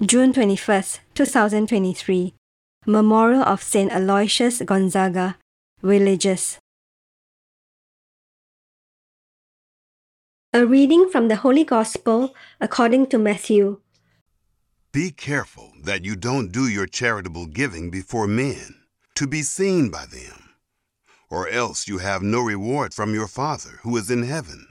June 21st, 2023 Memorial of Saint Aloysius Gonzaga, Religious. A reading from the Holy Gospel according to Matthew. Be careful that you don't do your charitable giving before men, to be seen by them, or else you have no reward from your Father who is in heaven.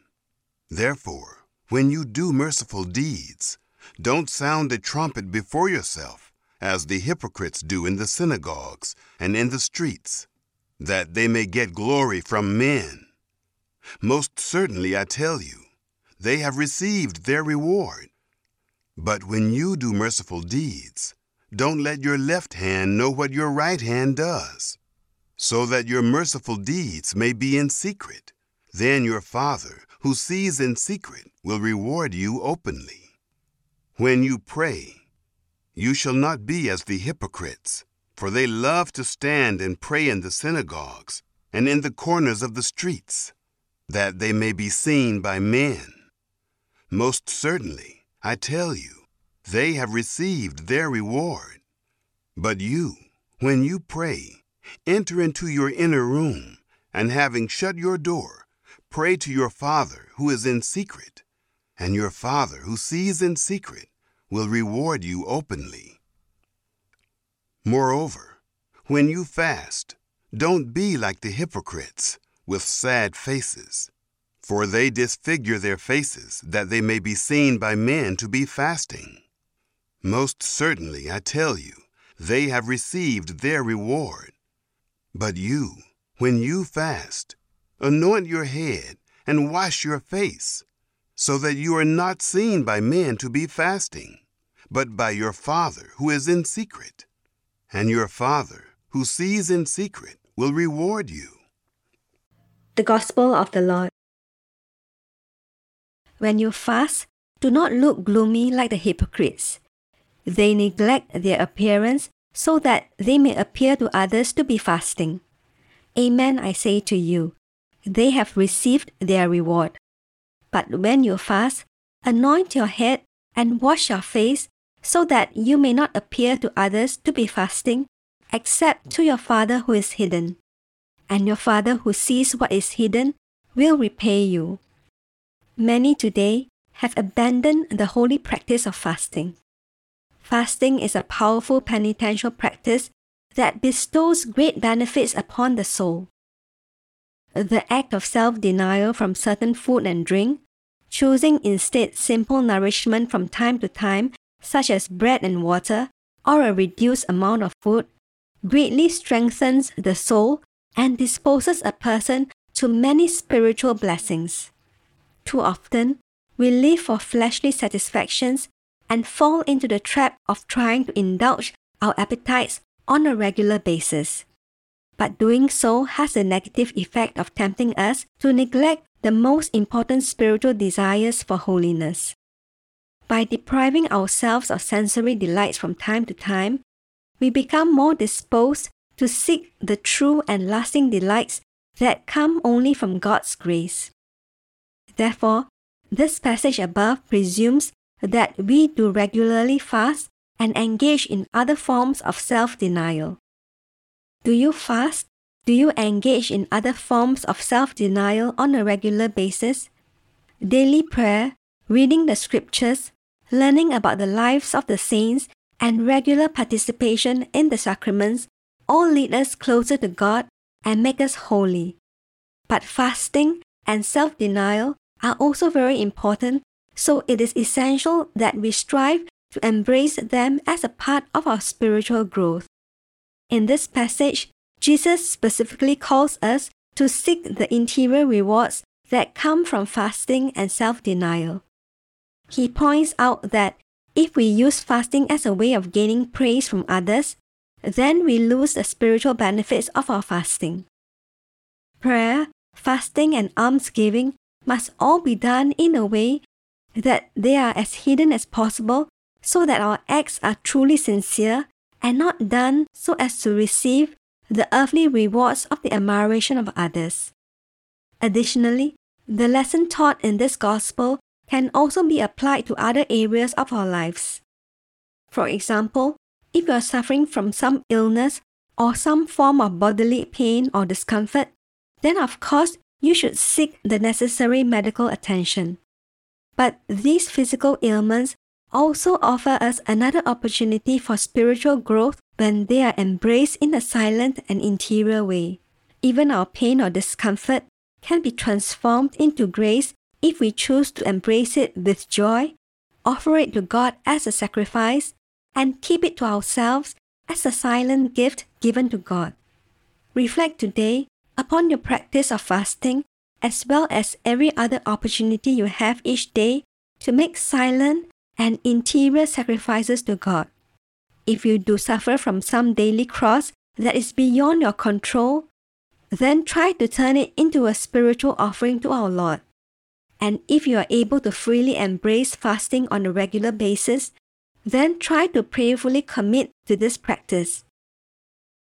Therefore, when you do merciful deeds, don't sound a trumpet before yourself, as the hypocrites do in the synagogues and in the streets, that they may get glory from men. Most certainly, I tell you, they have received their reward. But when you do merciful deeds, don't let your left hand know what your right hand does, so that your merciful deeds may be in secret. Then your Father, who sees in secret, will reward you openly. When you pray, you shall not be as the hypocrites, for they love to stand and pray in the synagogues and in the corners of the streets, that they may be seen by men. Most certainly, I tell you, they have received their reward. But you, when you pray, enter into your inner room, and having shut your door, pray to your Father who is in secret, and your Father who sees in secret will reward you openly. Moreover, when you fast, don't be like the hypocrites with sad faces for they disfigure their faces, that they may be seen by men to be fasting. Most certainly, I tell you, they have received their reward. But you, when you fast, anoint your head and wash your face, so that you are not seen by men to be fasting, but by your Father who is in secret. And your Father, who sees in secret, will reward you. The Gospel of the Lord. When you fast, do not look gloomy like the hypocrites. They neglect their appearance so that they may appear to others to be fasting. Amen, I say to you, they have received their reward. But when you fast, anoint your head and wash your face, so that you may not appear to others to be fasting, except to your Father who is hidden. And your Father who sees what is hidden will repay you. Many today have abandoned the holy practice of fasting. Fasting is a powerful penitential practice that bestows great benefits upon the soul. The act of self denial from certain food and drink, choosing instead simple nourishment from time to time, such as bread and water, or a reduced amount of food, greatly strengthens the soul and disposes a person to many spiritual blessings. Too often, we live for fleshly satisfactions and fall into the trap of trying to indulge our appetites on a regular basis. But doing so has the negative effect of tempting us to neglect the most important spiritual desires for holiness. By depriving ourselves of sensory delights from time to time, we become more disposed to seek the true and lasting delights that come only from God's grace. Therefore, this passage above presumes that we do regularly fast and engage in other forms of self denial. Do you fast? Do you engage in other forms of self denial on a regular basis? Daily prayer, reading the scriptures, learning about the lives of the saints, and regular participation in the sacraments all lead us closer to God and make us holy. But fasting and self denial are also very important, so it is essential that we strive to embrace them as a part of our spiritual growth. In this passage, Jesus specifically calls us to seek the interior rewards that come from fasting and self denial. He points out that if we use fasting as a way of gaining praise from others, then we lose the spiritual benefits of our fasting. Prayer, fasting, and almsgiving must all be done in a way that they are as hidden as possible so that our acts are truly sincere and not done so as to receive the earthly rewards of the admiration of others. Additionally, the lesson taught in this gospel can also be applied to other areas of our lives. For example, if you are suffering from some illness or some form of bodily pain or discomfort, then of course you should seek the necessary medical attention. But these physical ailments also offer us another opportunity for spiritual growth when they are embraced in a silent and interior way. Even our pain or discomfort can be transformed into grace if we choose to embrace it with joy, offer it to God as a sacrifice, and keep it to ourselves as a silent gift given to God. Reflect today upon your practice of fasting as well as every other opportunity you have each day to make silent and interior sacrifices to God. If you do suffer from some daily cross that is beyond your control, then try to turn it into a spiritual offering to our Lord. And if you are able to freely embrace fasting on a regular basis, then try to prayerfully commit to this practice.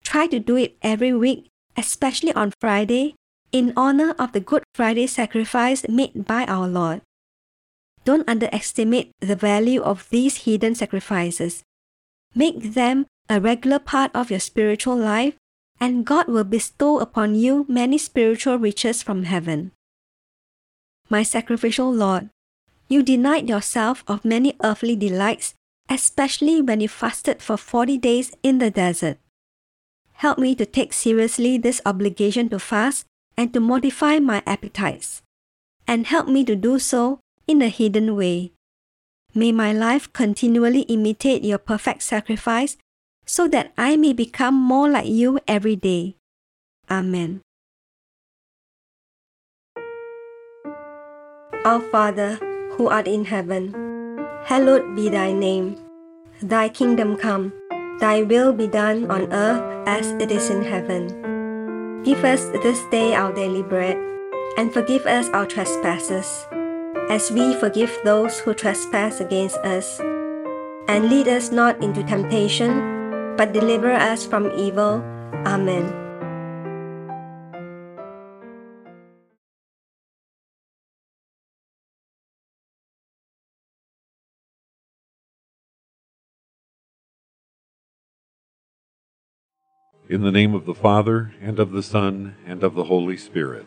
Try to do it every week, especially on Friday, in honor of the Good Friday sacrifice made by our Lord. Don't underestimate the value of these hidden sacrifices. Make them a regular part of your spiritual life, and God will bestow upon you many spiritual riches from heaven. My sacrificial Lord, you denied yourself of many earthly delights, especially when you fasted for 40 days in the desert. Help me to take seriously this obligation to fast and to modify my appetites, and help me to do so in a hidden way. May my life continually imitate your perfect sacrifice so that I may become more like you every day. Amen. Our Father, who art in heaven, hallowed be thy name. Thy kingdom come, thy will be done on earth as it is in heaven. Give us this day our daily bread, and forgive us our trespasses as we forgive those who trespass against us. And lead us not into temptation, but deliver us from evil. Amen. In the name of the Father, and of the Son, and of the Holy Spirit.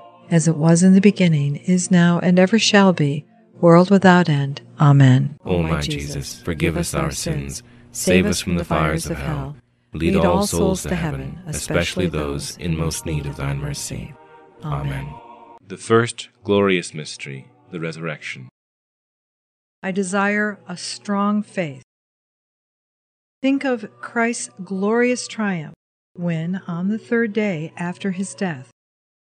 As it was in the beginning, is now, and ever shall be, world without end. Amen. O my Jesus, forgive us our sins, save us from the fires of hell, lead all souls to heaven, especially those in most need of thine mercy. Amen. The first glorious mystery, the resurrection. I desire a strong faith. Think of Christ's glorious triumph when, on the third day after his death,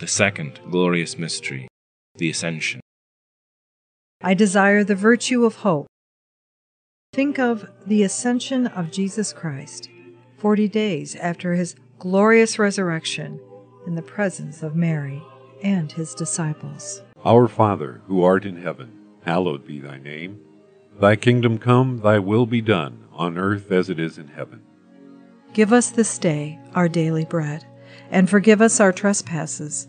The second glorious mystery, the Ascension. I desire the virtue of hope. Think of the ascension of Jesus Christ, 40 days after his glorious resurrection, in the presence of Mary and his disciples. Our Father, who art in heaven, hallowed be thy name. Thy kingdom come, thy will be done, on earth as it is in heaven. Give us this day our daily bread, and forgive us our trespasses,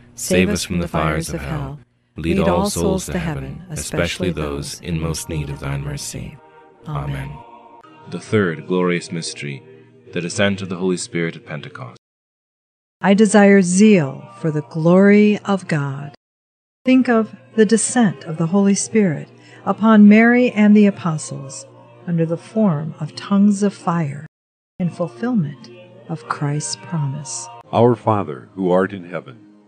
save us from the fires of hell, lead all souls to heaven, especially those in most need of thine mercy. Amen. The third glorious mystery, the descent of the Holy Spirit at Pentecost. I desire zeal for the glory of God. Think of the descent of the Holy Spirit upon Mary and the apostles under the form of tongues of fire in fulfillment of Christ's promise. Our Father, who art in heaven,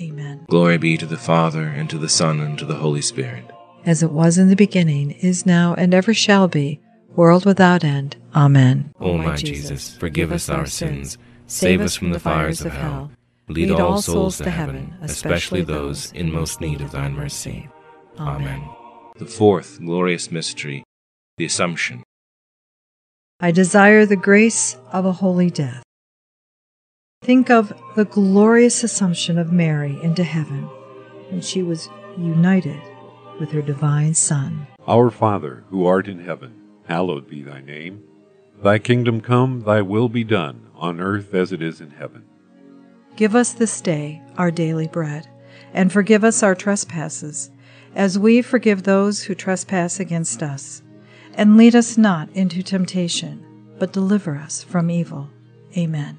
Amen. Glory be to the Father, and to the Son, and to the Holy Spirit. As it was in the beginning, is now, and ever shall be, world without end. Amen. O my Jesus, forgive us our sins, save us from the fires of hell, lead all souls to heaven, especially those in most need of thine mercy. Amen. The fourth glorious mystery, the Assumption. I desire the grace of a holy death. Think of the glorious assumption of Mary into heaven when she was united with her divine Son. Our Father, who art in heaven, hallowed be thy name. Thy kingdom come, thy will be done, on earth as it is in heaven. Give us this day our daily bread, and forgive us our trespasses, as we forgive those who trespass against us. And lead us not into temptation, but deliver us from evil. Amen.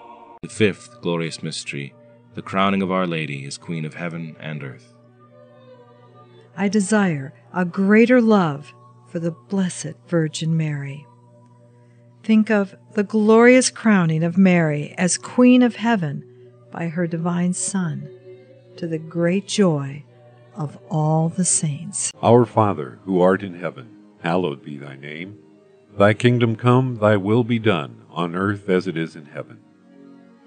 The fifth glorious mystery, the crowning of Our Lady as Queen of heaven and earth. I desire a greater love for the Blessed Virgin Mary. Think of the glorious crowning of Mary as Queen of Heaven by her divine Son, to the great joy of all the saints. Our Father, who art in heaven, hallowed be thy name. Thy kingdom come, thy will be done, on earth as it is in heaven.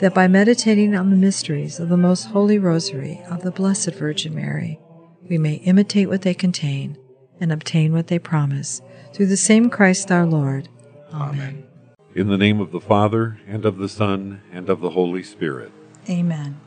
that by meditating on the mysteries of the most holy rosary of the Blessed Virgin Mary, we may imitate what they contain and obtain what they promise, through the same Christ our Lord. Amen. In the name of the Father, and of the Son, and of the Holy Spirit. Amen.